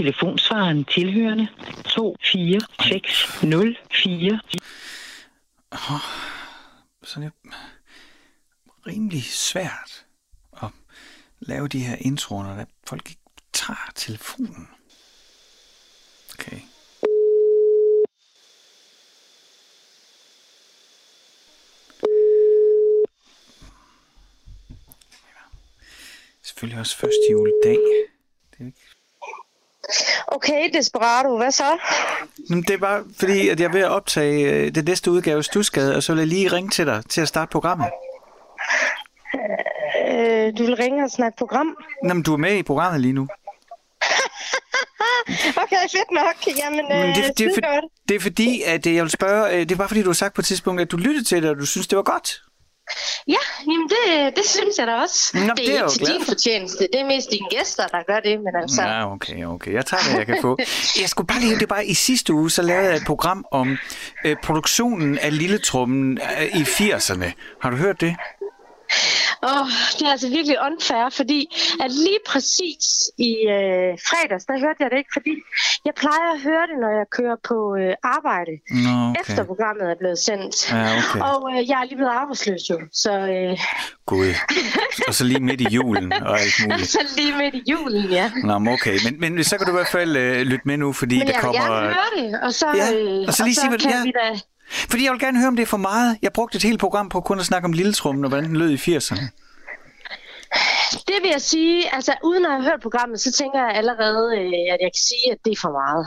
telefonsvaren tilhørende 24604. sådan er rimelig svært at lave de her introer, når folk ikke tager telefonen. Okay. Selvfølgelig også første juledag. Det er ikke Okay, Desperado, hvad så? Men det er bare fordi, at jeg er ved at optage øh, det næste udgave Stusgade, og så vil jeg lige ringe til dig til at starte programmet. Øh, du vil ringe og snakke program? Nå, men du er med i programmet lige nu. Okay, fedt nok. Jamen, Men øh, det, det, er for, det er fordi, at øh, jeg vil spørge, det er bare fordi, du har sagt på et tidspunkt, at du lyttede til det, og du synes, det var godt. Ja, jamen det, det synes jeg da også. Nå, det det er er jeg jo ikke til din for. fortjeneste. Det er mest dine gæster, der gør det. Men altså, Ja, okay, okay. Jeg tager, hvad jeg kan få. Jeg skulle bare lige, det var i sidste uge, så lavede jeg et program om øh, produktionen af Lilletrummen øh, i 80'erne. Har du hørt det? Åh, det er altså virkelig unfair, fordi at lige præcis i øh, fredags, der hørte jeg det ikke, fordi jeg plejer at høre det, når jeg kører på øh, arbejde, Nå, okay. efter programmet er blevet sendt. Ja, okay. Og øh, jeg er lige blevet arbejdsløs jo, så, øh, Gud. Og så lige midt i julen og alt muligt. så lige midt i julen, ja. Nå, men okay. Men, men så kan du i hvert fald øh, lytte med nu, fordi Men der jeg vil kommer... gerne høre det, og så, Ja, øh, og så lige sige, hvad- kan ja. vi da... Fordi jeg vil gerne høre, om det er for meget. Jeg brugte et helt program på kun at snakke om Lilletrummen og hvordan den lød i 80'erne. Det vil jeg sige, altså uden at have hørt programmet, så tænker jeg allerede, øh, at jeg kan sige, at det er for meget.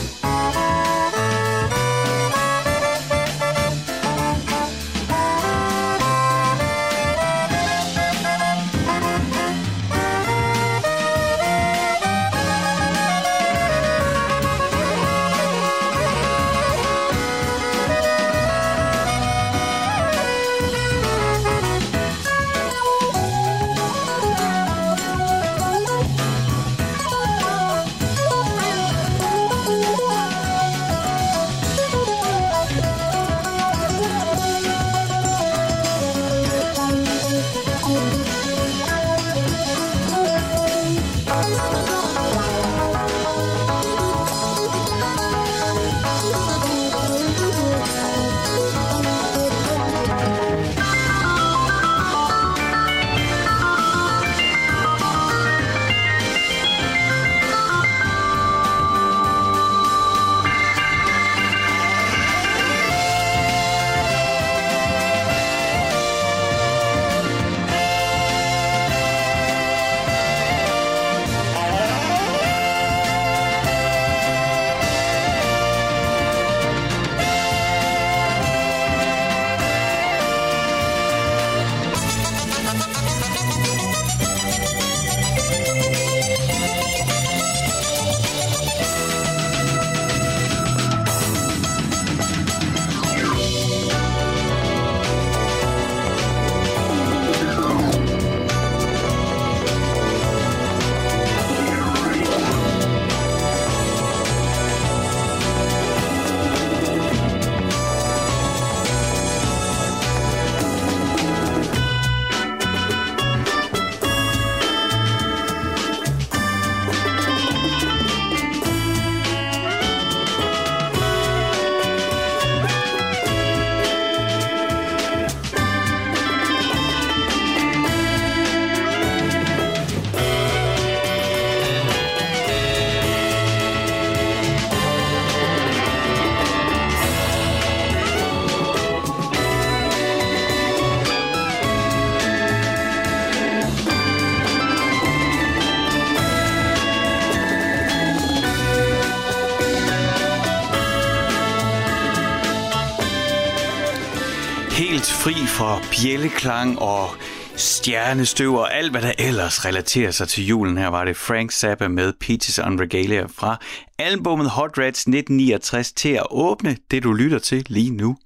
Fri fra bjælleklang og stjernestøv og alt, hvad der ellers relaterer sig til julen. Her var det Frank Zappa med Peaches on Regalia fra albumet Hot Rats 1969 til at åbne det, du lytter til lige nu.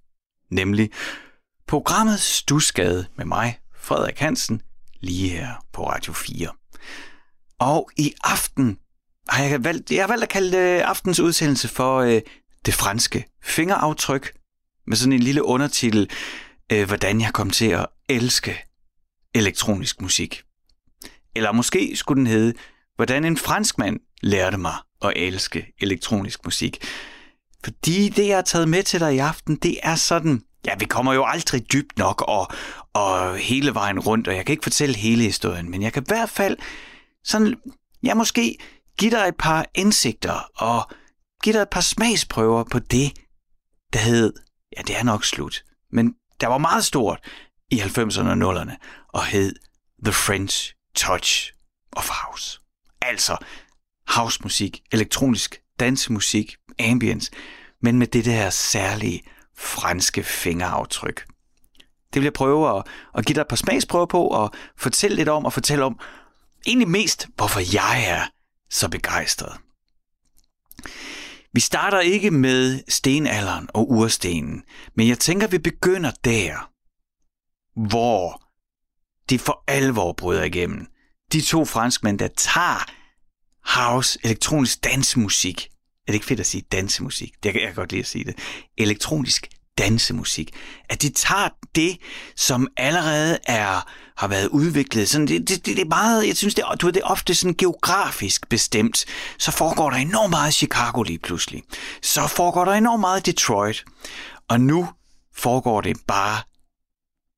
Nemlig programmet Stusgade med mig, Frederik Hansen, lige her på Radio 4. Og i aften har jeg valgt, jeg har valgt at kalde øh, aftens udsendelse for øh, det franske fingeraftryk, med sådan en lille undertitel, øh, hvordan jeg kom til at elske elektronisk musik. Eller måske skulle den hedde, hvordan en franskmand lærte mig at elske elektronisk musik. Fordi det, jeg har taget med til dig i aften, det er sådan, ja, vi kommer jo aldrig dybt nok og, og hele vejen rundt, og jeg kan ikke fortælle hele historien, men jeg kan i hvert fald sådan, ja, måske give dig et par indsigter og give dig et par smagsprøver på det, der hed, ja, det er nok slut, men der var meget stort i 90'erne og 0'erne og hed The French Touch of House. Altså housemusik, elektronisk dansemusik, ambience, men med det der særlige franske fingeraftryk. Det vil jeg prøve at, at give dig et par smagsprøver på og fortælle lidt om og fortælle om egentlig mest, hvorfor jeg er så begejstret. Vi starter ikke med stenalderen og urstenen, men jeg tænker, vi begynder der, hvor det for alvor bryder igennem. De to franskmænd, der tager house, elektronisk dansmusik. Er det ikke fedt at sige dansemusik? Det kan jeg godt lide at sige det. Elektronisk dansemusik. At de tager det, som allerede er har været udviklet. Sådan, det, det, det, er meget, jeg synes, det, du ved, det er ofte sådan geografisk bestemt. Så foregår der enormt meget i Chicago lige pludselig. Så foregår der enormt meget i Detroit. Og nu foregår det bare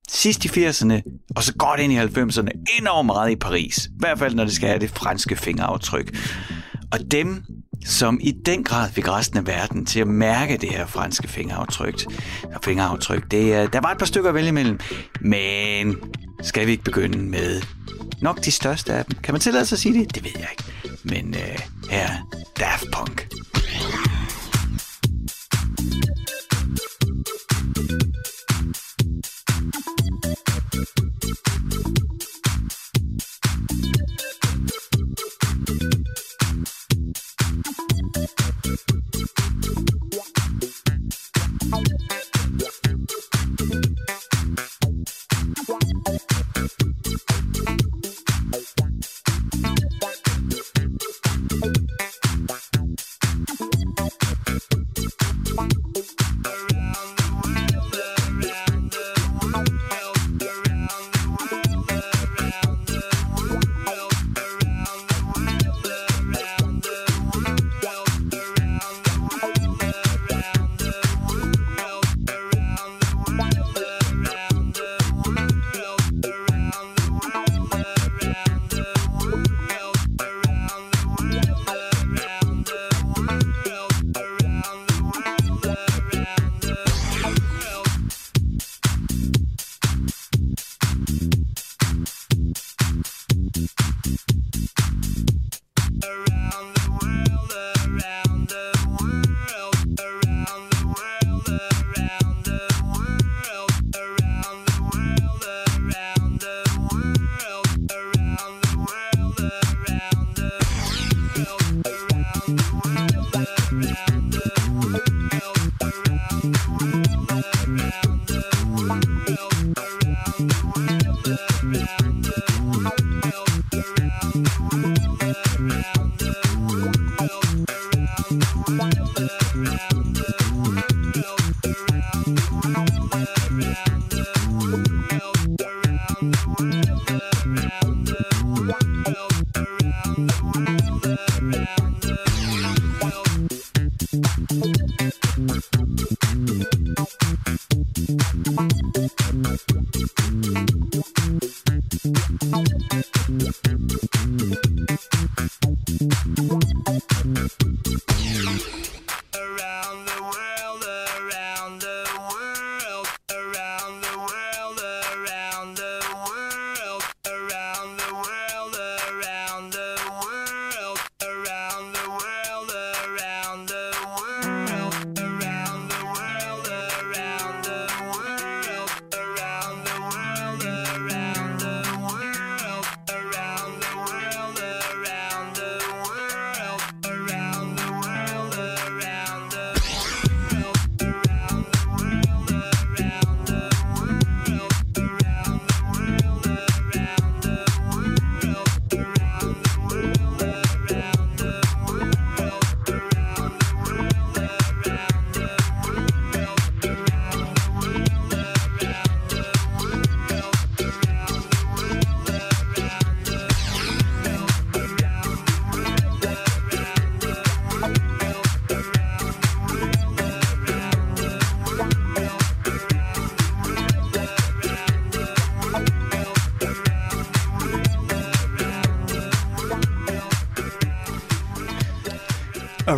sidst i 80'erne, og så godt ind i 90'erne, enormt meget i Paris. I hvert fald, når det skal have det franske fingeraftryk. Og dem, som i den grad fik resten af verden til at mærke det her franske fingeraftryk. Og fingeraftryk det, der var et par stykker at vælge imellem, men skal vi ikke begynde med nok de største af dem? Kan man tillade sig at sige det? Det ved jeg ikke. Men øh, her Daft Punk.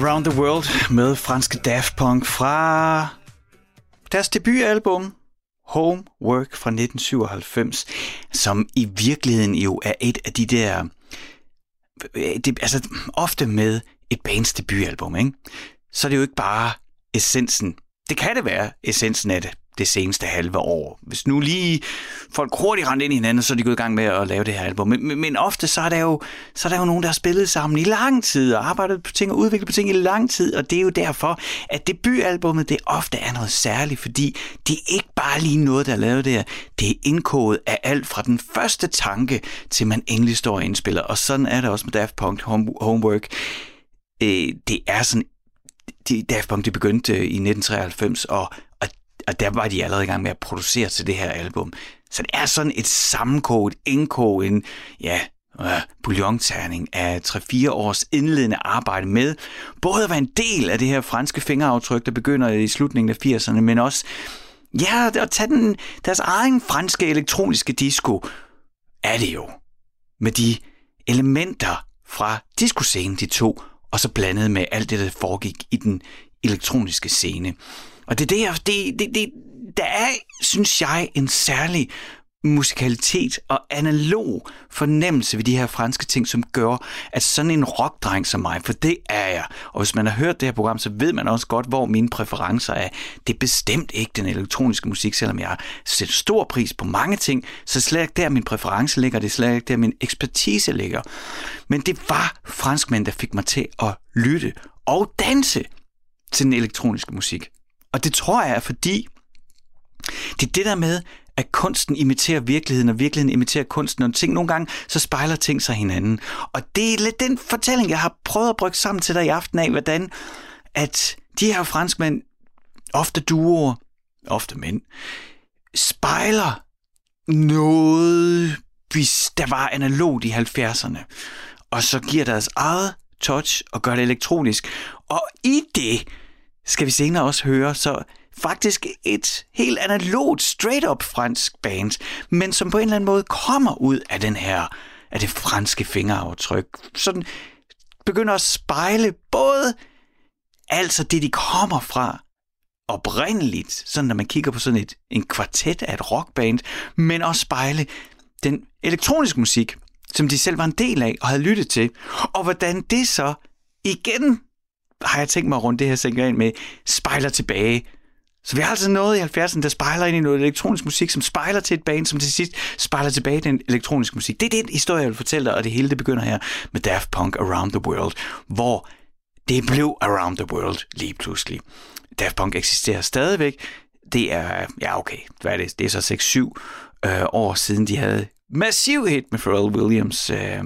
Around the World med franske Daft Punk fra deres debutalbum Homework fra 1997, som i virkeligheden jo er et af de der, øh, det, altså ofte med et bands debutalbum, ikke? så er det jo ikke bare essensen. Det kan det være essensen af det, det seneste halve år. Hvis nu lige folk hurtigt rendte ind i hinanden, så er de gået i gang med at lave det her album. Men, men, men ofte så er, der jo, så er der jo nogen, der har spillet sammen i lang tid, og arbejdet på ting og udviklet på ting i lang tid, og det er jo derfor, at debutalbummet det ofte er noget særligt, fordi det er ikke bare lige noget, der er lavet der. Det er indkodet af alt fra den første tanke, til man endelig står og indspiller. Og sådan er det også med Daft Punk Homework. Øh, det er sådan Daft Punk det begyndte øh, i 1993, og og der var de allerede i gang med at producere til det her album. Så det er sådan et sammenkoget, indkoget, en ja, øh, bouillonterning af 3-4 års indledende arbejde med både at være en del af det her franske fingeraftryk, der begynder i slutningen af 80'erne, men også ja, at tage den, deres egen franske elektroniske disco, er det jo. Med de elementer fra discoscenen, de to, og så blandet med alt det, der foregik i den elektroniske scene. Og det er det, det, det, det, der er, synes jeg, en særlig musikalitet og analog fornemmelse ved de her franske ting, som gør, at sådan en rockdreng som mig, for det er jeg, og hvis man har hørt det her program, så ved man også godt, hvor mine præferencer er. Det er bestemt ikke den elektroniske musik, selvom jeg sætter stor pris på mange ting, så slet ikke der min præference ligger, det er slet ikke der min ekspertise ligger. Men det var franskmænd, der fik mig til at lytte og danse til den elektroniske musik. Og det tror jeg er fordi, det er det der med, at kunsten imiterer virkeligheden, og virkeligheden imiterer kunsten. Og ting, nogle gange, så spejler ting sig hinanden. Og det er lidt den fortælling, jeg har prøvet at brygge sammen til dig i aften af, hvordan at de her franskmænd, ofte duoer, ofte mænd, spejler noget, hvis der var analogt i 70'erne, og så giver deres eget touch og gør det elektronisk. Og i det, skal vi senere også høre, så faktisk et helt analogt, straight-up fransk band, men som på en eller anden måde kommer ud af den her, af det franske fingeraftryk. Sådan begynder at spejle både altså det, de kommer fra oprindeligt, sådan når man kigger på sådan et, en kvartet af et rockband, men også spejle den elektroniske musik, som de selv var en del af og havde lyttet til, og hvordan det så igen har jeg tænkt mig at runde det her segment med, spejler tilbage. Så vi har altså noget i 70'erne, der spejler ind i noget elektronisk musik, som spejler til et band, som til sidst spejler tilbage i den elektroniske musik. Det er den historie, jeg vil fortælle dig, og det hele det begynder her med Daft Punk Around the World, hvor det blev Around the World lige pludselig. Daft Punk eksisterer stadigvæk. Det er, ja okay, hvad er det? Det er så 6-7 øh, år siden, de havde massiv hit med Pharrell Williams øh,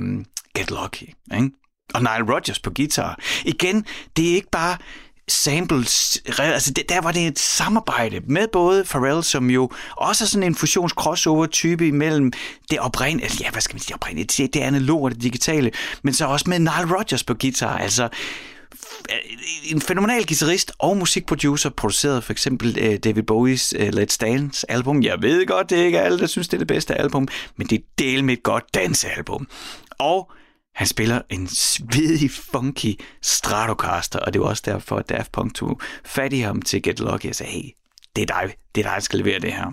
Get Lucky. Ikke? Og Nile Rodgers på guitar. Igen, det er ikke bare samples, altså det, der var det et samarbejde med både Pharrell, som jo også er sådan en fusions-crossover-type imellem det oprindelige, ja, hvad skal man sige, det oprindelige, det, det analoge og det digitale, men så også med Nile Rodgers på guitar, altså en fenomenal guitarist og musikproducer, producerede for eksempel øh, David Bowies øh, Let's Dance album. Jeg ved godt, det er ikke alle, der synes, det er det bedste album, men det er del med et godt dansealbum. Og han spiller en svedig, funky Stratocaster, og det var også derfor, at Daft Punk tog fat i ham til Get Lucky og sagde, hey, det er dig, det er dig, der skal levere det her.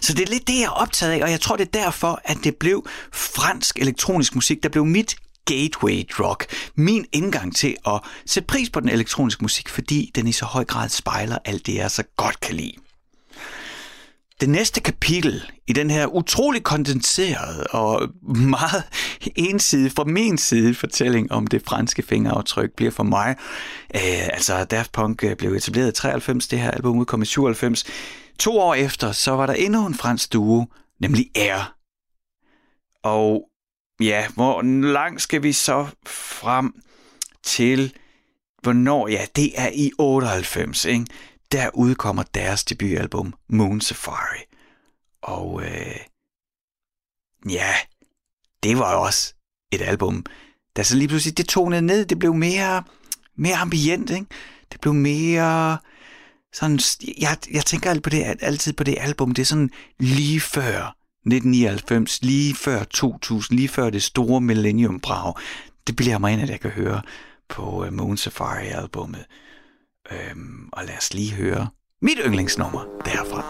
Så det er lidt det, jeg er optaget af, og jeg tror, det er derfor, at det blev fransk elektronisk musik, der blev mit gateway drug, min indgang til at sætte pris på den elektroniske musik, fordi den i så høj grad spejler alt det, jeg så godt kan lide. Det næste kapitel i den her utrolig kondenserede og meget ensidige, fra min side, fortælling om det franske fingeraftryk bliver for mig. Øh, altså, Daft Punk øh, blev etableret i 93, det her album udkom i 97. To år efter, så var der endnu en fransk duo, nemlig Air. Og ja, hvor langt skal vi så frem til, hvornår? Ja, det er i 98, ikke? Der udkommer deres debutalbum Moon Safari. Og øh, ja, det var også et album, der så lige pludselig det tonede ned. Det blev mere, mere ambient, ikke? Det blev mere sådan, jeg, jeg tænker altid på det, altid på det album, det er sådan lige før 1999, lige før 2000, lige før det store millennium brag. Det bliver mig ind, at jeg kan høre på øh, Moon Safari-albummet. Øhm, og lad os lige høre mit yndlingsnummer derfra.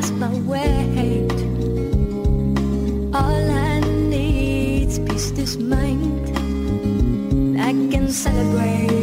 past my weight. All I need is peace this mind. I can celebrate.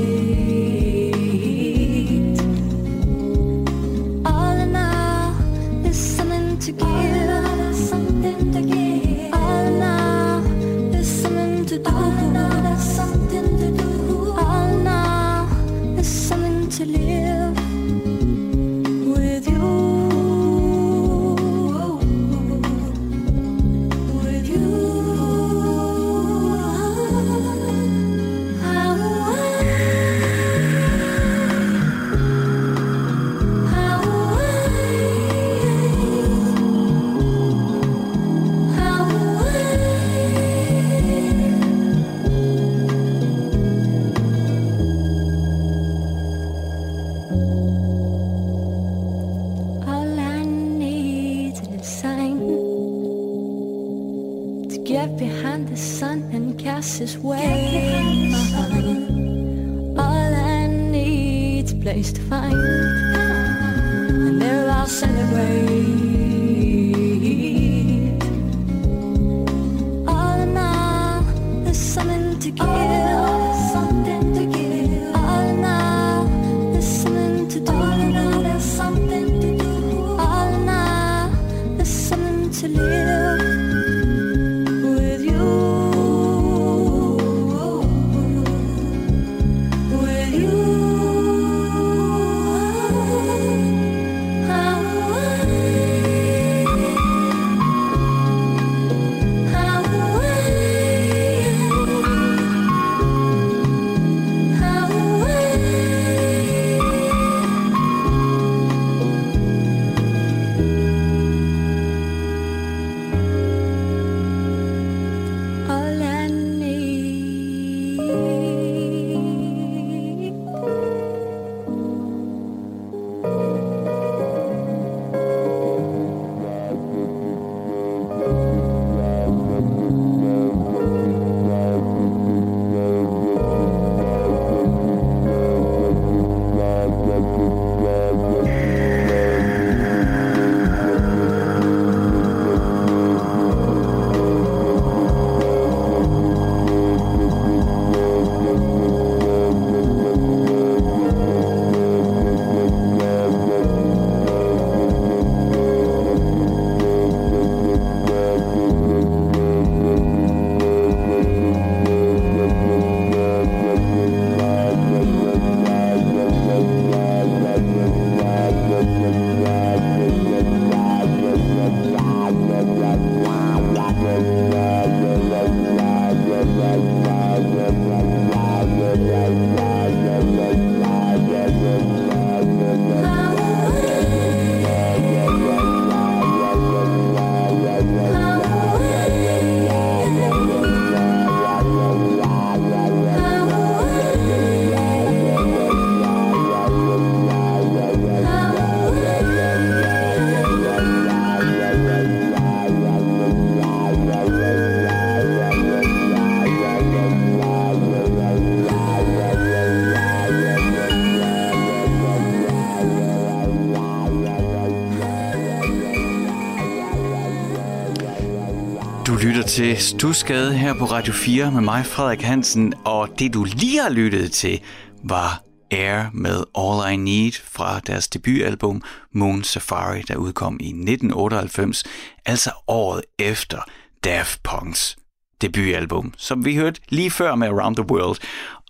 Du lytter til Stusgade her på Radio 4 med mig, Frederik Hansen, og det du lige har lyttet til var Air med All I Need fra deres debutalbum Moon Safari, der udkom i 1998, altså året efter Daft Punk's debutalbum, som vi hørte lige før med Around the World.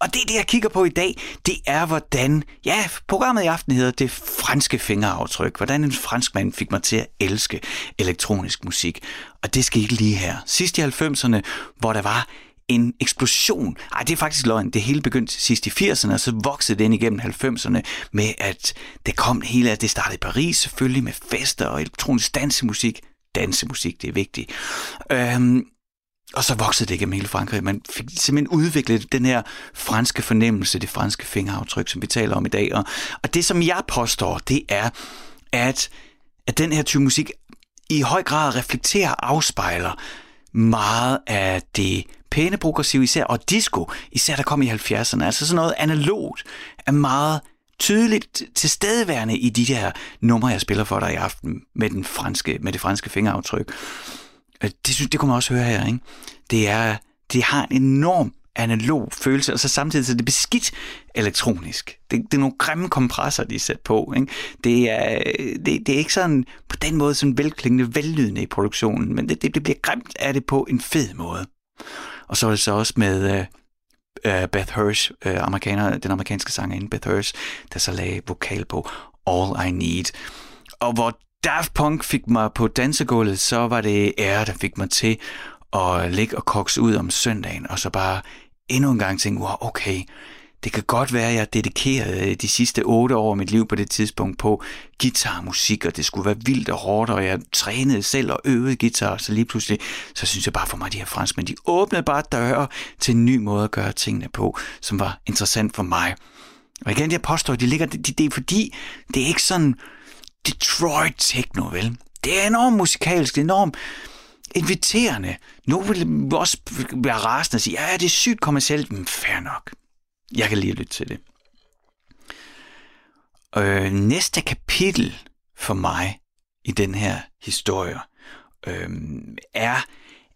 Og det, det jeg kigger på i dag, det er, hvordan, ja, programmet i aften hedder det franske fingeraftryk. Hvordan en fransk mand fik mig til at elske elektronisk musik. Og det skete lige her. Sidst i 90'erne, hvor der var en eksplosion. Ej, det er faktisk løgn. Det hele begyndte sidst i 80'erne, og så voksede det ind igennem 90'erne med, at det kom hele af det startede i Paris selvfølgelig med fester og elektronisk dansemusik. Dansemusik, det er vigtigt. Øhm, og så voksede det igennem hele Frankrig. Man fik simpelthen udviklet den her franske fornemmelse, det franske fingeraftryk, som vi taler om i dag. Og, og det, som jeg påstår, det er, at, at den her type musik i høj grad reflekterer og afspejler meget af det pæne progressive især, og disco, især der kom i 70'erne. Altså sådan noget analogt er meget tydeligt tilstedeværende i de der numre, jeg spiller for dig i aften med, den franske, med det franske fingeraftryk. Det, synes, det kunne man også høre her, ikke? Det, er, det har en enorm analog følelse, og så samtidig så er det beskidt elektronisk. Det, det er nogle grimme kompresser, de er sat på. Ikke? Det, er, det, det er ikke sådan på den måde sådan velklingende, vellydende i produktionen, men det, det, det bliver grimt af det på en fed måde. Og så er det så også med uh, uh, Beth Hirsch, uh, amerikaner, den amerikanske sangerinde Beth Hirsch, der så lagde vokal på All I Need. Og hvor Daft Punk fik mig på dansegulvet, så var det ære, der fik mig til at ligge og kokse ud om søndagen, og så bare endnu en gang tænke, wow, okay, det kan godt være, at jeg dedikerede de sidste otte år af mit liv på det tidspunkt på guitarmusik, og det skulle være vildt og hårdt, og jeg trænede selv og øvede guitar, så lige pludselig, så synes jeg bare for mig, at de her franskmænd, de åbnede bare døre til en ny måde at gøre tingene på, som var interessant for mig. Og igen, jeg påstår, at de ligger, det, det er fordi, det er ikke sådan Detroit techno, vel? Det er enormt musikalsk, enormt inviterende. Nu vil vi også være rasende og sige, ja, det er sygt kommercielt, men fair nok. Jeg kan lige lytte til det. Øh, næste kapitel for mig i den her historie øh, er,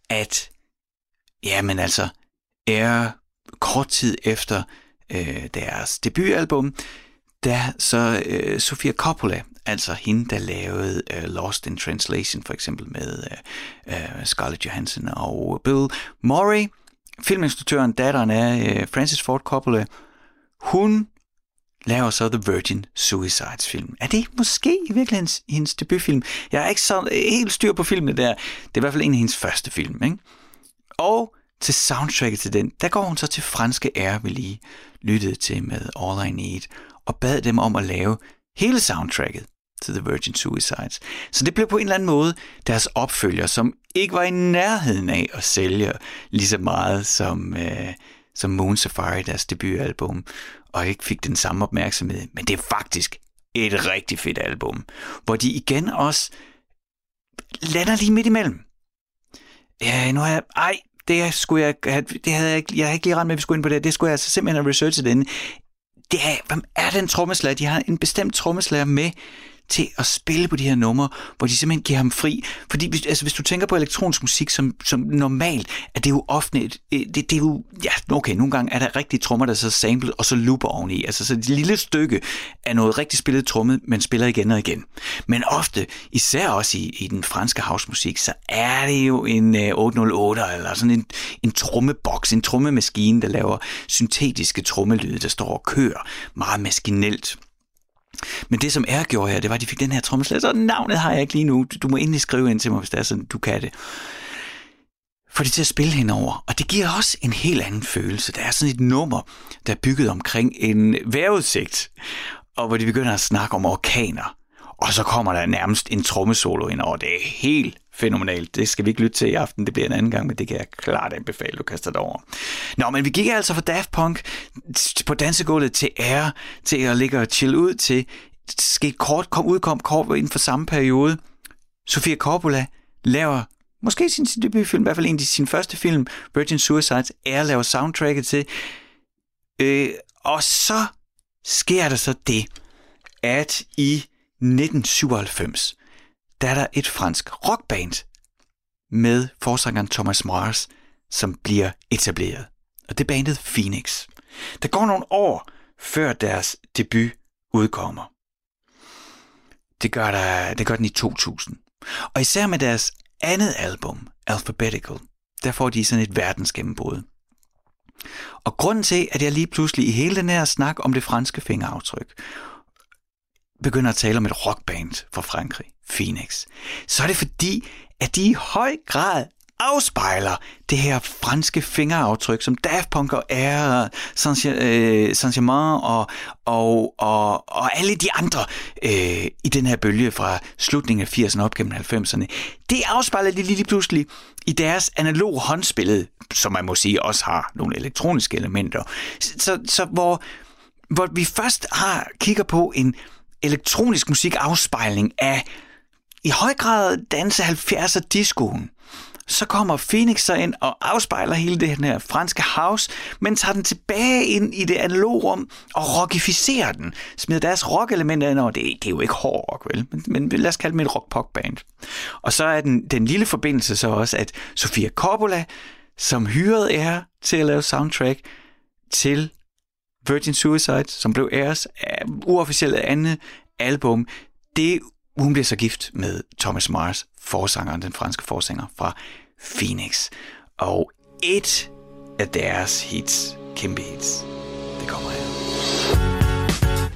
at jamen altså, er kort tid efter øh, deres debutalbum, da så øh, Sofia Coppola, altså hende, der lavede uh, Lost in Translation for eksempel med uh, uh, Scarlett Johansson og Bill Murray, filminstruktøren, datteren af uh, Francis Ford Coppola, hun laver så The Virgin Suicides film. Er det måske i virkeligheden hendes debutfilm? Jeg er ikke så helt styr på filmene der. Det er i hvert fald en af hendes første film. Ikke? Og til soundtracket til den, der går hun så til franske ære, vi lige lyttede til med All I Need, og bad dem om at lave hele soundtracket til The Virgin Suicides. Så det blev på en eller anden måde deres opfølger, som ikke var i nærheden af at sælge lige så meget som, øh, som Moon Safari, deres debutalbum, og ikke fik den samme opmærksomhed. Men det er faktisk et rigtig fedt album, hvor de igen også lander lige midt imellem. Ja, nu har jeg... Ej, det skulle jeg det havde jeg, jeg havde ikke lige ret med, at vi skulle ind på det. Det skulle jeg altså simpelthen have researchet inden. Det er, hvem er den trommeslager? De har en bestemt trommeslager med, til at spille på de her numre, hvor de simpelthen giver ham fri. Fordi hvis, altså, hvis du tænker på elektronisk musik som, som normalt, at det er jo ofte, et, øh, det, det er jo, ja, okay, nogle gange er der rigtige trommer, der så samlet og så looper oveni. Altså så et lille stykke af noget rigtig spillet tromme, men spiller igen og igen. Men ofte, især også i, i den franske housemusik, så er det jo en øh, 808 eller sådan en, en trommeboks, en trommemaskine, der laver syntetiske trommelyde, der står og kører meget maskinelt. Men det, som er gjorde her, det var, at de fik den her trommeslager, så navnet har jeg ikke lige nu. Du må endelig skrive ind til mig, hvis det er sådan, du kan det. For det til at spille henover. Og det giver også en helt anden følelse. Der er sådan et nummer, der er bygget omkring en vejrudsigt, og hvor de begynder at snakke om orkaner. Og så kommer der nærmest en trommesolo ind over. Det er helt fænomenalt. Det skal vi ikke lytte til i aften, det bliver en anden gang, men det kan jeg klart anbefale, du kaster dig over. Nå, men vi gik altså fra Daft Punk på dansegulvet til Air, til at ligge og chill ud til, skete kort, kom, udkom kort inden for samme periode. Sofia Coppola laver måske sin, sin debutfilm, i hvert fald en af sin første film, Virgin Suicides, er laver soundtracket til. Øh, og så sker der så det, at i 1997, der er der et fransk rockband med forsangeren Thomas Mars, som bliver etableret. Og det er bandet Phoenix. Der går nogle år, før deres debut udkommer. Det gør, der, det gør den i 2000. Og især med deres andet album, Alphabetical, der får de sådan et verdensgennembrud. Og grunden til, at jeg lige pludselig i hele den her snak om det franske fingeraftryk, begynder at tale om et rockband fra Frankrig, Phoenix, så er det fordi, at de i høj grad afspejler det her franske fingeraftryk, som Daft Punk og Air, Saint-Germain øh, og, og, og, og alle de andre øh, i den her bølge fra slutningen af 80'erne op gennem 90'erne. Det afspejler de lige pludselig i deres analog håndspillet, som man må sige også har nogle elektroniske elementer. Så, så hvor, hvor vi først har kigger på en elektronisk musik afspejling af i høj grad danse 70'er discoen. Så kommer Phoenix så ind og afspejler hele det her franske house, men tager den tilbage ind i det analoge rum og rockificerer den. Smider deres rockelementer ind over. Det, det er jo ikke hård rock, vel? Men, men lad os kalde det et rock-pop-band. Og så er den, den lille forbindelse så også, at Sofia Coppola, som hyrede er til at lave soundtrack til Virgin Suicide, som blev æres uofficielle andet album, det hun bliver så gift med Thomas Mars, forsangeren, den franske forsanger fra Phoenix. Og et af deres hits, kæmpe hits, det kommer her.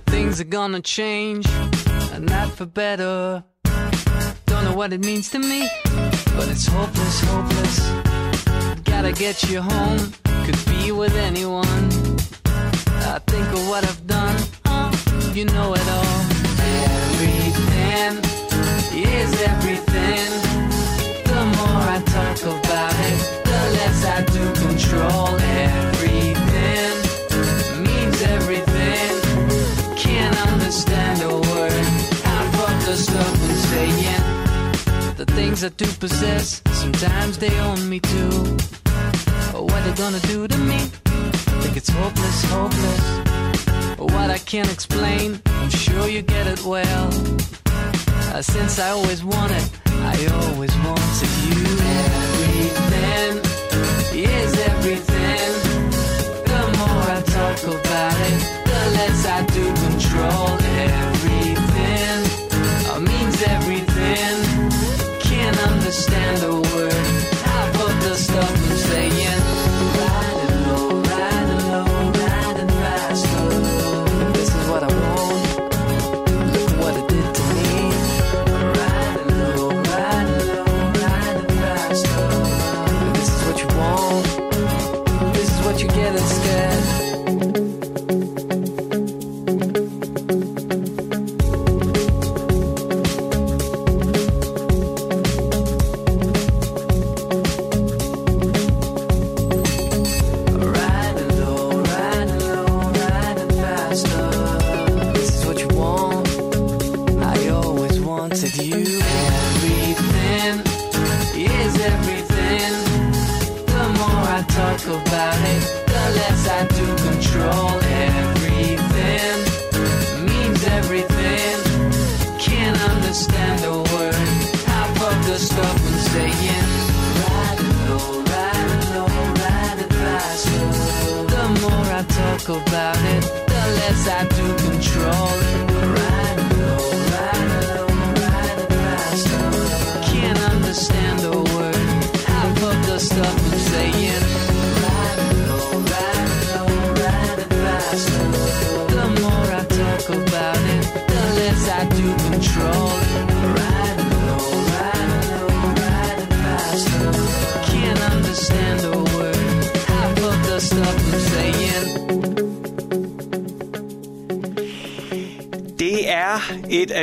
Things are gonna change, and not for better. Don't know what it means to me, but it's hopeless, hopeless. Gotta get you home, could be with anyone. I think of what I've done, oh, you know it all. Everything is everything. The more I talk about it, the less I do control. Everything means everything. Can't understand a word. Half of the stuff I'm saying. The things I do possess, sometimes they own me too. What they gonna do it's hopeless, hopeless. What I can't explain, I'm sure you get it well. Uh, since I always wanted, I always wanted you. Everything is everything. The more I talk about it, the less I do control everything. Uh, means everything. Can't understand a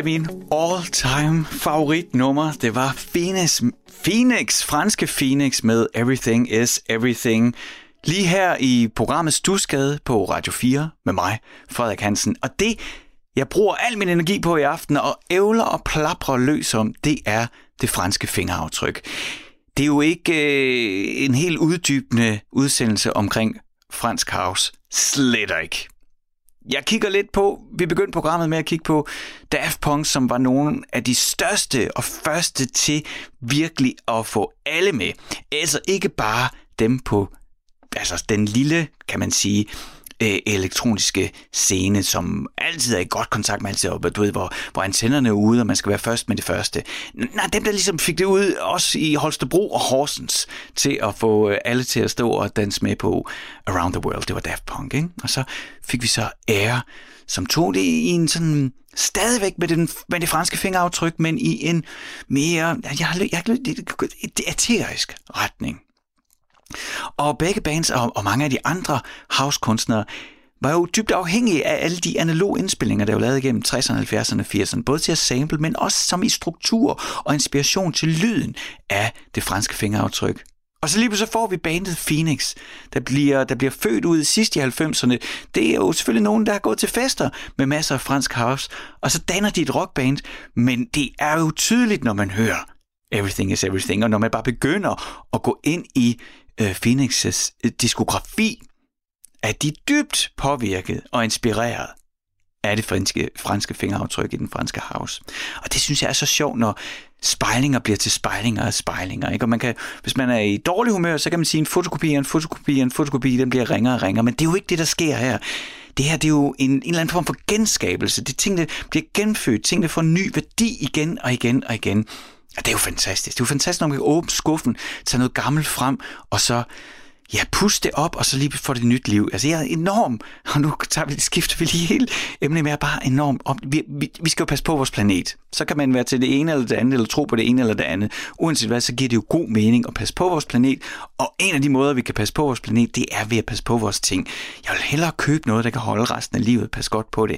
af mine all-time favoritnummer. Det var Phoenix, Phoenix, franske Phoenix med Everything is Everything. Lige her i programmet Stusgade på Radio 4 med mig, Frederik Hansen. Og det, jeg bruger al min energi på i aften og ævler og plaprer løs om, det er det franske fingeraftryk. Det er jo ikke øh, en helt uddybende udsendelse omkring fransk house. Slet ikke. Jeg kigger lidt på, vi begyndte programmet med at kigge på Daft Punk, som var nogle af de største og første til virkelig at få alle med. Altså ikke bare dem på altså den lille, kan man sige, øh, elektroniske scene, som altid er i godt kontakt med altid, og, du ved, hvor, hvor antennerne er ude, og man skal være først med det første. Nej, dem der ligesom fik det ud, også i Holstebro og Horsens, til at få øh, alle til at stå og danse med på Around the World. Det var Daft Punk, ikke? Og så fik vi så Air, som tog det i en sådan stadigvæk med, den, med det franske fingeraftryk, men i en mere, jeg har, jeg har det eterisk retning. Og begge bands og, og mange af de andre housekunstnere var jo dybt afhængige af alle de analoge indspillinger, der var lavet igennem 60'erne, 70'erne, 80'erne, både til at sample, men også som i struktur og inspiration til lyden af det franske fingeraftryk. Og så lige så får vi bandet Phoenix, der bliver, der bliver født ud sidst i 90'erne. Det er jo selvfølgelig nogen, der har gået til fester med masser af fransk house, og så danner de et rockband, men det er jo tydeligt, når man hører Everything is Everything, og når man bare begynder at gå ind i øh, Phoenix's øh, diskografi, at de dybt påvirket og inspireret af det franske, franske fingeraftryk i den franske house. Og det synes jeg er så sjovt, når spejlinger bliver til spejlinger af spejlinger. Ikke? Og man kan, hvis man er i dårlig humør, så kan man sige, en fotokopi en fotokopi en fotokopi, den bliver ringere og ringere. Men det er jo ikke det, der sker her. Det her det er jo en, en eller anden form for genskabelse. Det ting, der bliver genfødt. Ting, der får ny værdi igen og igen og igen. Og det er jo fantastisk. Det er jo fantastisk, når man kan åbne skuffen, tage noget gammelt frem, og så ja, puste det op, og så lige få det nyt liv. Altså, jeg er enorm, og nu tager vi, skifter vi lige helt emne med, bare enormt op. Vi, vi, vi skal jo passe på vores planet. Så kan man være til det ene eller det andet, eller tro på det ene eller det andet. Uanset hvad, så giver det jo god mening at passe på vores planet. Og en af de måder, vi kan passe på vores planet, det er ved at passe på vores ting. Jeg vil hellere købe noget, der kan holde resten af livet, passe godt på det.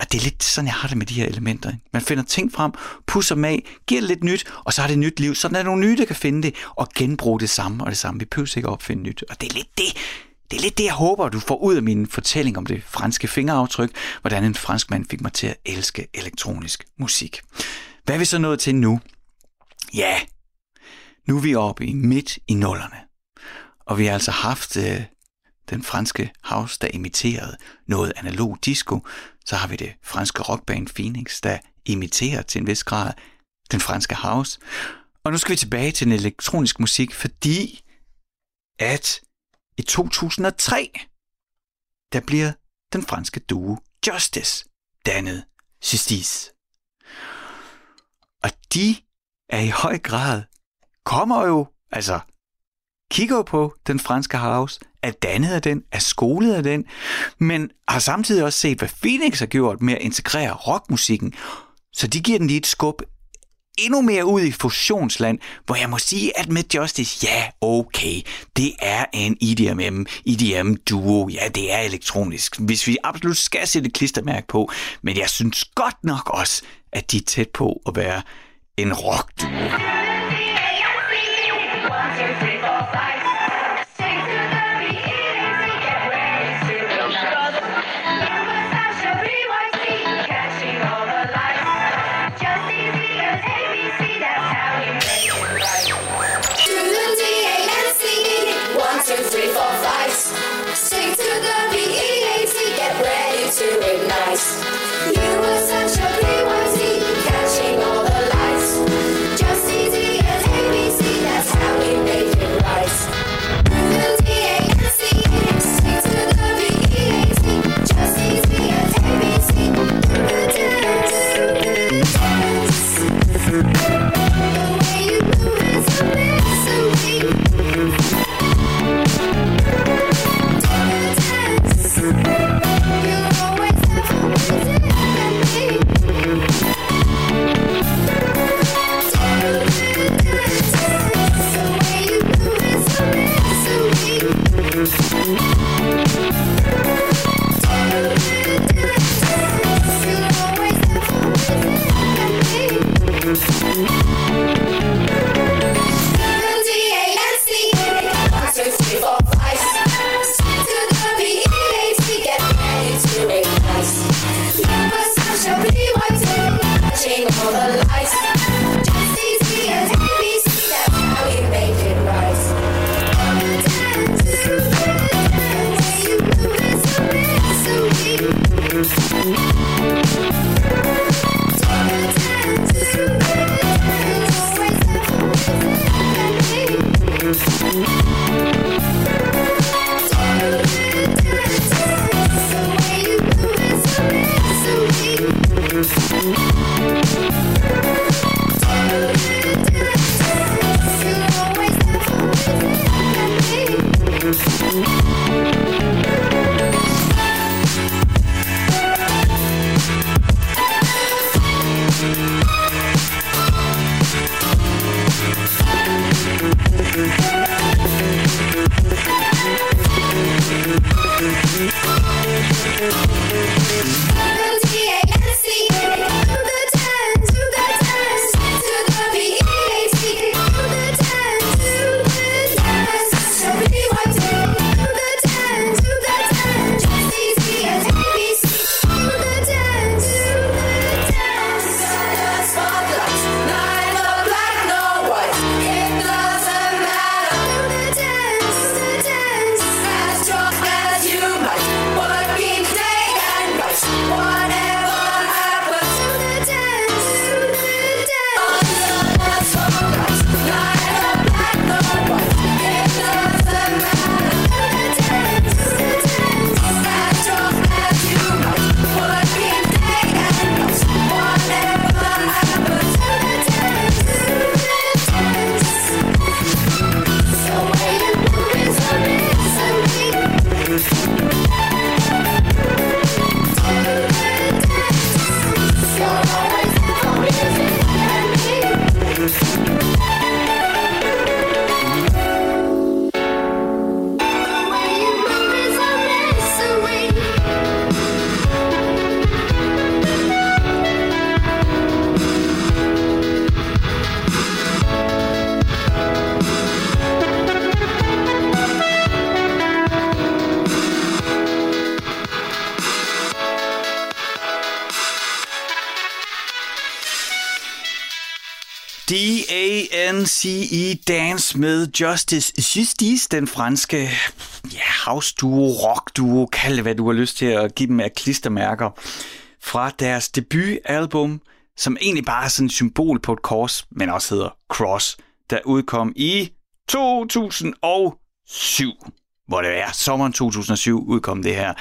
Og det er lidt sådan, jeg har det med de her elementer. Man finder ting frem, pusser dem af, giver det lidt nyt, og så har det et nyt liv. Sådan er der nogle nye, der kan finde det, og genbruge det samme og det samme. Vi behøver ikke at opfinde nyt. Og det er lidt det, det er lidt det, jeg håber, du får ud af min fortælling om det franske fingeraftryk, hvordan en fransk mand fik mig til at elske elektronisk musik. Hvad er vi så nået til nu? Ja, nu er vi oppe i midt i nullerne. Og vi har altså haft øh, den franske house, der imiterede noget analog disco, så har vi det franske rockband Phoenix, der imiterer til en vis grad den franske house. Og nu skal vi tilbage til den elektronisk musik, fordi at i 2003, der bliver den franske duo Justice dannet Justice. Og de er i høj grad, kommer jo, altså kigger på den franske house, er dannet af den, er skolet af den, men har samtidig også set, hvad Phoenix har gjort med at integrere rockmusikken. Så de giver den lige et skub endnu mere ud i fusionsland, hvor jeg må sige, at med Justice, ja, okay, det er en EDM, EDM duo, ja, det er elektronisk, hvis vi absolut skal sætte et klistermærke på, men jeg synes godt nok også, at de er tæt på at være en rock Do it nice. You D-A-N-C-E Dance med Justice Justice, den franske ja, house duo, rock duo, kald det hvad du har lyst til at give dem af klistermærker, fra deres debutalbum, som egentlig bare er sådan et symbol på et kors, men også hedder Cross, der udkom i 2007 hvor det er sommeren 2007 udkom det her.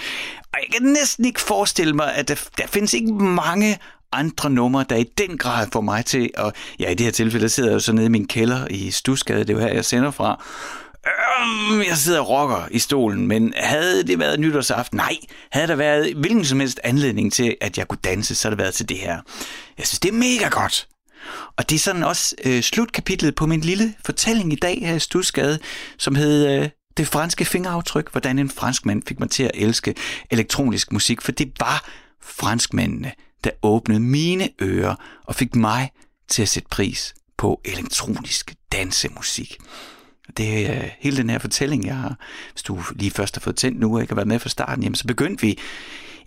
Og jeg kan næsten ikke forestille mig, at der, der findes ikke mange andre numre, der i den grad får mig til, og ja, i det her tilfælde, der sidder jeg jo så nede i min kælder i Stusgade, det er jo her, jeg sender fra. Øhm, jeg sidder og rocker i stolen, men havde det været nytårsaften? Nej. Havde der været hvilken som helst anledning til, at jeg kunne danse, så havde det været til det her. Jeg synes, det er mega godt. Og det er sådan også øh, slutkapitlet på min lille fortælling i dag her i Stusgade, som hed øh, Det franske fingeraftryk, hvordan en franskmand fik mig til at elske elektronisk musik, for det var franskmændene, der åbnede mine ører og fik mig til at sætte pris på elektronisk dansemusik. Det er øh, hele den her fortælling, jeg har. Hvis du lige først har fået tændt nu og ikke har været med fra starten, jamen så begyndte vi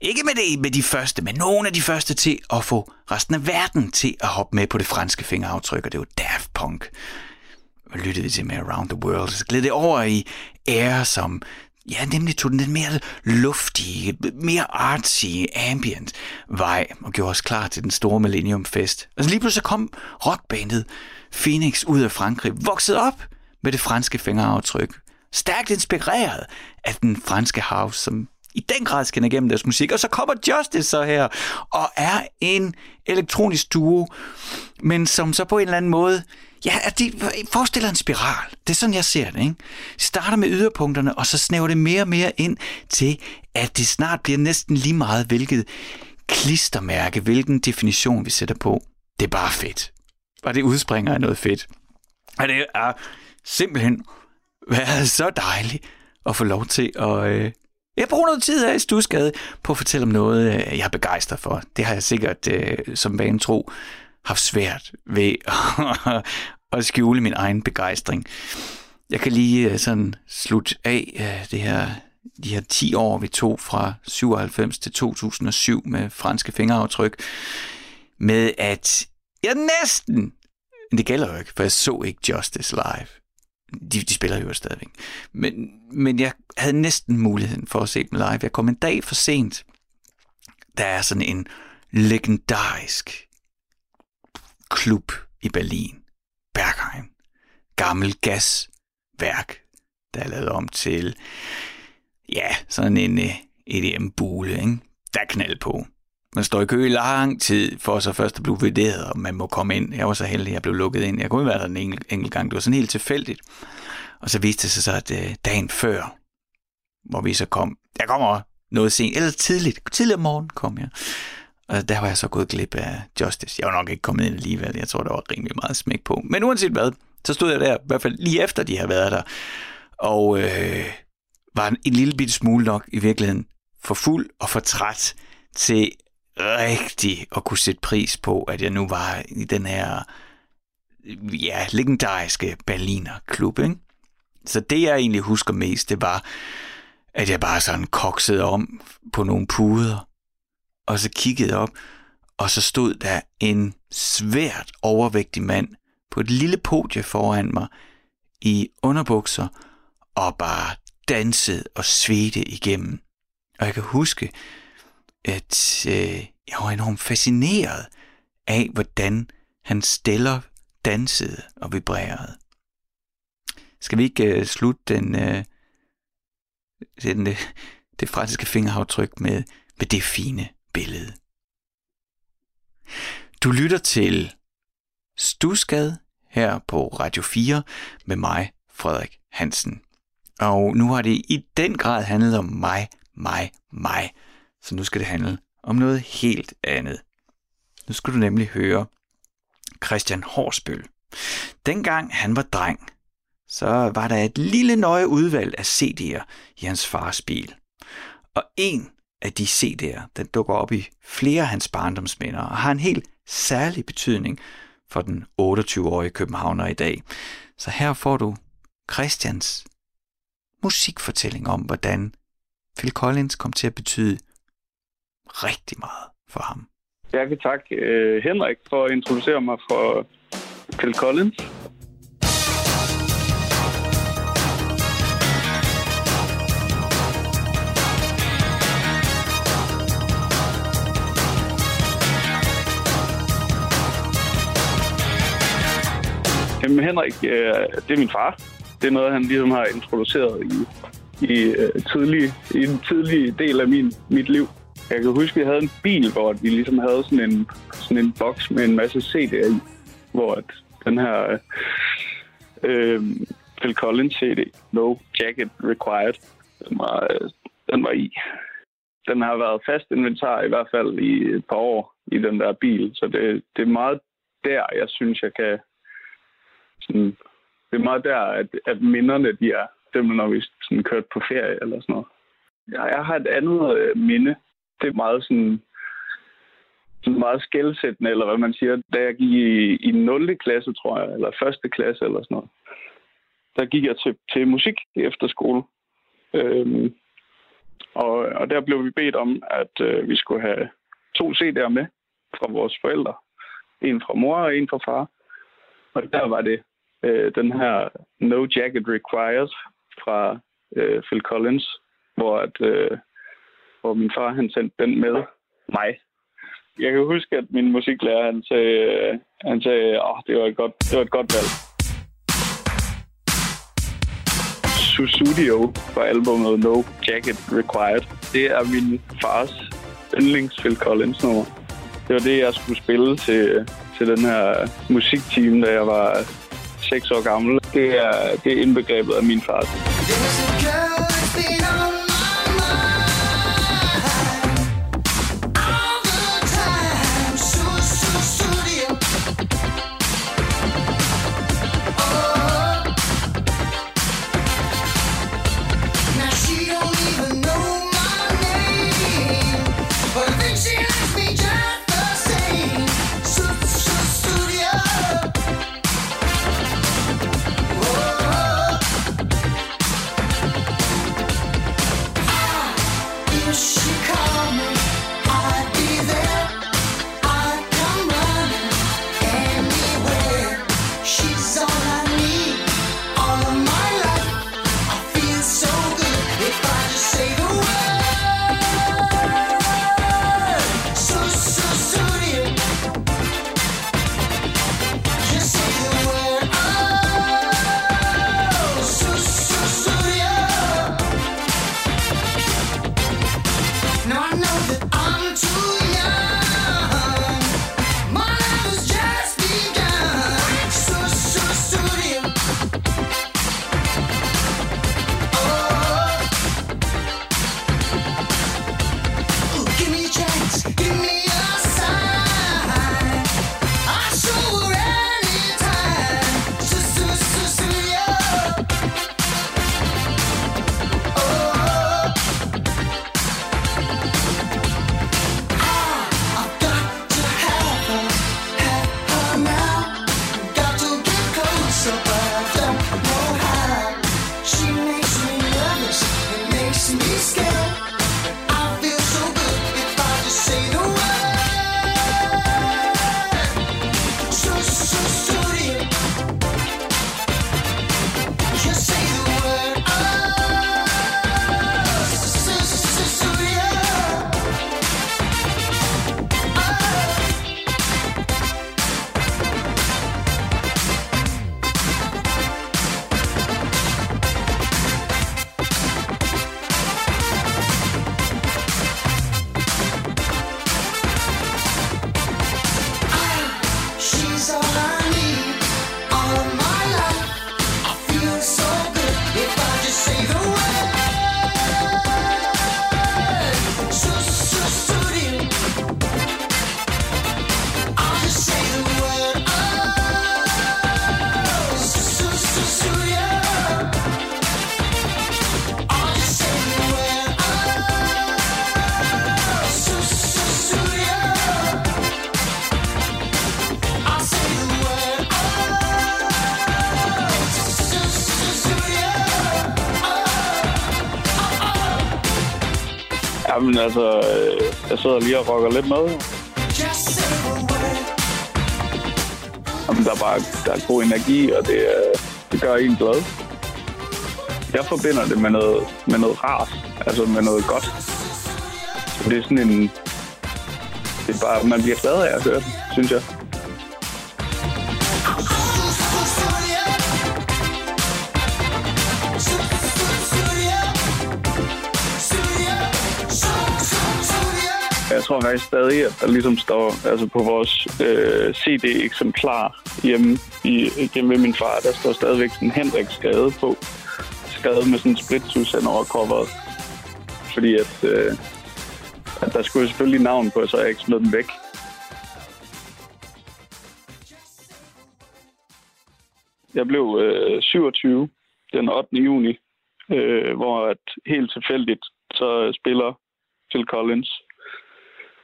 ikke med, det, med de første, men nogle af de første til at få resten af verden til at hoppe med på det franske fingeraftryk, og det var Daft Punk. Og lyttede vi til med Around the World. Så gled det over i Air, som ja, nemlig tog den den mere luftige, mere artsy, ambient vej, og gjorde os klar til den store Millennium Fest. Og så altså, lige pludselig kom rockbandet Phoenix ud af Frankrig, vokset op med det franske fingeraftryk. Stærkt inspireret af den franske house, som i den grad skinner igennem deres musik. Og så kommer Justice så her, og er en elektronisk duo, men som så på en eller anden måde, ja, at de forestiller en spiral. Det er sådan, jeg ser det, ikke? De starter med yderpunkterne, og så snæver det mere og mere ind til, at det snart bliver næsten lige meget, hvilket klistermærke, hvilken definition vi sætter på. Det er bare fedt. Og det udspringer af noget fedt. Og det er simpelthen været så dejligt at få lov til at, øh, jeg bruger noget tid her i Stusgade på at fortælle om noget, øh, jeg er begejstret for. Det har jeg sikkert øh, som vane tro haft svært ved at skjule min egen begejstring. Jeg kan lige øh, sådan slutte af øh, det her, de her 10 år, vi tog fra 97 til 2007 med franske fingeraftryk, med at jeg næsten, det gælder jo ikke, for jeg så ikke Justice Live de, de spiller jo stadigvæk. Men, men jeg havde næsten muligheden for at se dem live. Jeg kom en dag for sent. Der er sådan en legendarisk klub i Berlin. Bergheim. Gammel gasværk, der er lavet om til, ja, sådan en øh, uh, EDM-bule, ikke? Der er knald på. Man står i kø i lang tid for så først at blive vurderet, og man må komme ind. Jeg var så heldig, at jeg blev lukket ind. Jeg kunne være der en enkelt, enkelt gang. Det var sådan helt tilfældigt. Og så viste det sig så, at uh, dagen før, hvor vi så kom, jeg kommer noget sent, eller tidligt, tidligere morgen kom jeg. Og der var jeg så gået glip af Justice. Jeg var nok ikke kommet ind alligevel. Jeg tror, der var rimelig meget smæk på. Men uanset hvad, så stod jeg der, i hvert fald lige efter de havde været der, og øh, var en lille bitte smule nok i virkeligheden for fuld og for træt til rigtig at kunne sætte pris på, at jeg nu var i den her ja, legendariske Berliner klub. Ikke? Så det, jeg egentlig husker mest, det var, at jeg bare sådan koksede om på nogle puder, og så kiggede op, og så stod der en svært overvægtig mand på et lille podie foran mig i underbukser og bare dansede og svedte igennem. Og jeg kan huske, at øh, jeg var enormt fascineret af, hvordan han stiller, dansede og vibrerede. Skal vi ikke øh, slutte den, øh, den, øh, det franske fingeraftryk med, med det fine billede? Du lytter til Stusgade her på Radio 4 med mig, Frederik Hansen. Og nu har det i den grad handlet om mig, mig, mig. Så nu skal det handle om noget helt andet. Nu skal du nemlig høre Christian Horsbøl. Dengang han var dreng, så var der et lille nøje udvalg af CD'er i hans fars bil. Og en af de CD'er, den dukker op i flere af hans barndomsminder og har en helt særlig betydning for den 28-årige københavner i dag. Så her får du Christians musikfortælling om, hvordan Phil Collins kom til at betyde rigtig meget for ham. Jeg vil takke uh, øh, Henrik for at introducere mig for Phil Collins. Jamen Henrik, øh, det er min far. Det er noget, han ligesom har introduceret i, i, øh, tidlig, i en tidlig del af min, mit liv. Jeg kan huske, at jeg havde en bil, hvor vi ligesom havde sådan en, sådan en boks med en masse CD'er i, hvor at den her øh, Phil Collins CD, No Jacket Required, den var, øh, den var i. Den har været fast inventar i hvert fald i et par år i den der bil, så det, det er meget der, jeg synes, jeg kan... Sådan, det er meget der, at, at minderne de er, dem når vi sådan kørte på ferie eller sådan noget. Jeg, jeg har et andet øh, minde. Det er meget sådan sådan meget skældsættende, eller hvad man siger. Da jeg gik i, i 0. klasse, tror jeg, eller 1. klasse eller sådan noget, der gik jeg til, til musik efter skole. Øhm, og, og der blev vi bedt om, at øh, vi skulle have to CD'er med fra vores forældre. En fra mor og en fra far. Og der var det øh, den her No Jacket Required fra øh, Phil Collins, hvor, at, øh, hvor min far han sendte den med mig jeg kan huske, at min musiklærer, han sagde, øh, han sagde åh, det var et godt, det var et godt valg. Susudio fra albumet No Jacket Required. Det er min fars yndlings Phil Collins nummer. Det var det, jeg skulle spille til, til den her musikteam, da jeg var seks år gammel. Det er, det er indbegrebet af min far. Altså, øh, jeg sidder lige og rocker lidt med. Jamen, der, er bare, der er god energi, og det, øh, det gør en glad. Jeg forbinder det med noget, med noget rart, altså med noget godt. Så det er sådan en... Det er bare, man bliver glad af at høre det, synes jeg. Jeg tror faktisk stadig, at der ligesom står altså på vores øh, CD-eksemplar hjemme, i, hjemme ved min far, der står stadigvæk sådan Henrik skade på. Skade med sådan en spritus hen over coveret. Fordi at, øh, at der skulle selvfølgelig navn på, så jeg ikke smed den væk. Jeg blev øh, 27 den 8. juni, øh, hvor at helt tilfældigt så spiller Phil Collins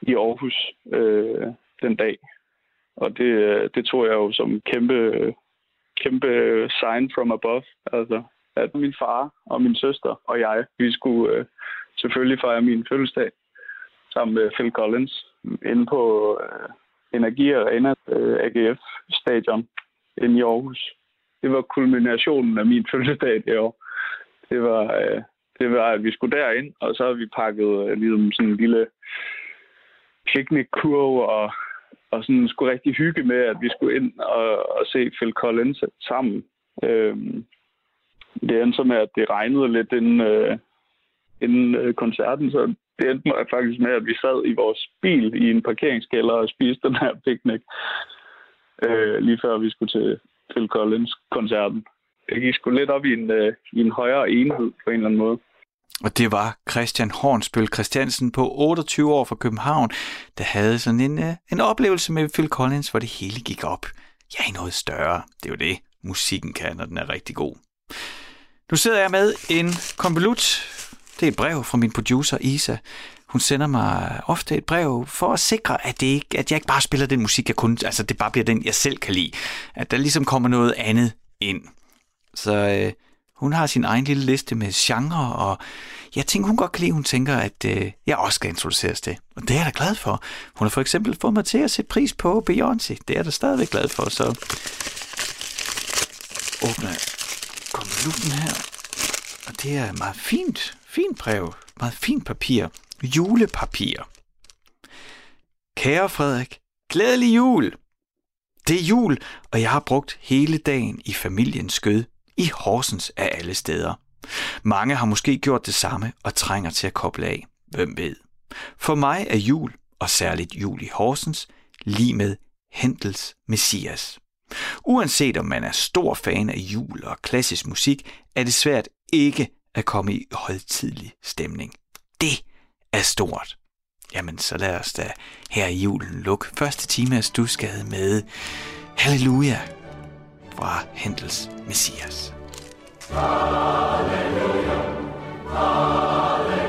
i Aarhus øh, den dag. Og det, øh, det tog jeg jo som kæmpe, kæmpe sign from above. Altså, at min far og min søster og jeg, vi skulle øh, selvfølgelig fejre min fødselsdag sammen med Phil Collins inde på øh, Energi Arena, øh, AGF Stadion inde i Aarhus. Det var kulminationen af min fødselsdag det år. Det var, øh, det var, at vi skulle derind, og så har vi pakket øh, ligesom sådan en lille picnickurv og, og sådan skulle rigtig hygge med, at vi skulle ind og, og se Phil Collins sammen. Øhm, det endte så med, at det regnede lidt inden, øh, inden øh, koncerten, så det endte faktisk med, at vi sad i vores bil i en parkeringskælder og spiste den her picnic, øh, lige før vi skulle til Phil Collins-koncerten. Det gik sgu lidt op i en, øh, i en højere enhed på en eller anden måde. Og det var Christian Hornsbøl Christiansen på 28 år fra København, der havde sådan en, øh, en oplevelse med Phil Collins, hvor det hele gik op. Ja, i noget større. Det er jo det, musikken kan, når den er rigtig god. Nu sidder jeg med en konvolut. Det er et brev fra min producer Isa. Hun sender mig ofte et brev for at sikre, at, det ikke, at jeg ikke bare spiller den musik, jeg kun, altså det bare bliver den, jeg selv kan lide. At der ligesom kommer noget andet ind. Så øh, hun har sin egen lille liste med genre, og jeg tænker, hun godt kan lide, hun tænker, at øh, jeg også skal introduceres til. Og det er jeg da glad for. Hun har for eksempel fået mig til at sætte pris på Beyoncé. Det er jeg da stadigvæk glad for, så åbner konvolutten her. Og det er meget fint, fint brev. Meget fint papir. Julepapir. Kære Frederik, glædelig jul! Det er jul, og jeg har brugt hele dagen i familiens skød i Horsens af alle steder. Mange har måske gjort det samme og trænger til at koble af. Hvem ved? For mig er jul, og særligt jul i Horsens, lige med Hentels Messias. Uanset om man er stor fan af jul og klassisk musik, er det svært ikke at komme i højtidlig stemning. Det er stort. Jamen, så lad os da her i julen lukke første time af Stusgade med Halleluja fra Hentels Messias. Halleluja, halleluja.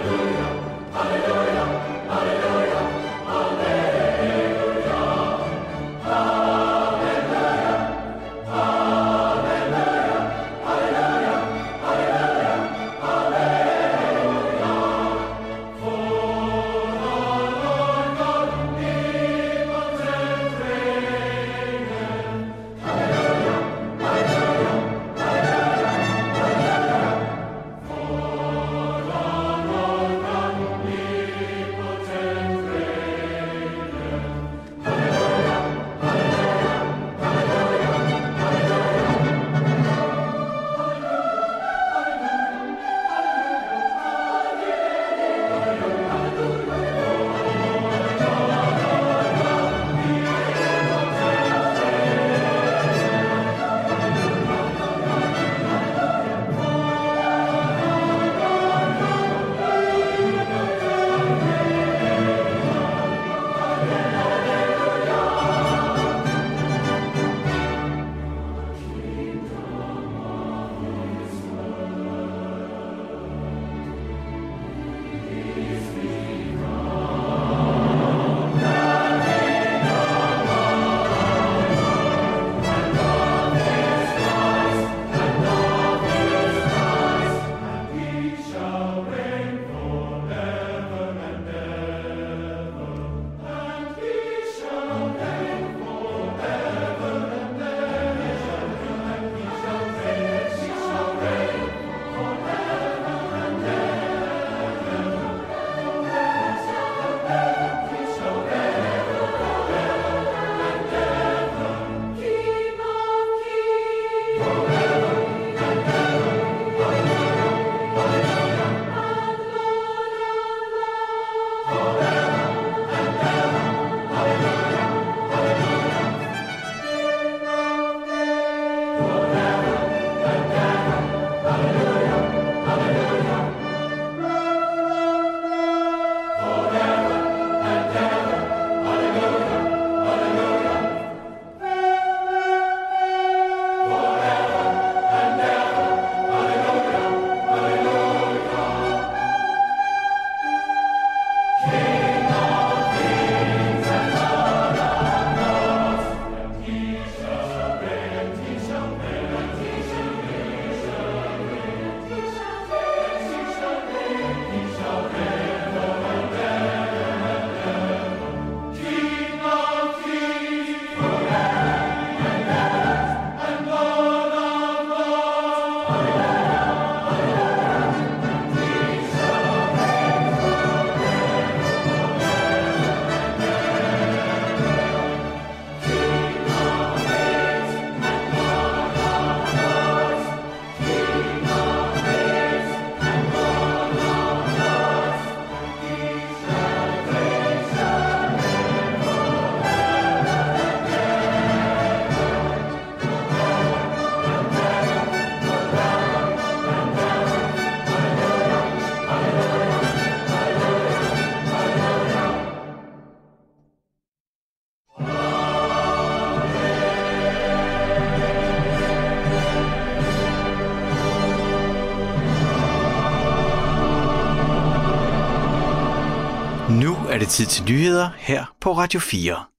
Tid til nyheder her på Radio 4.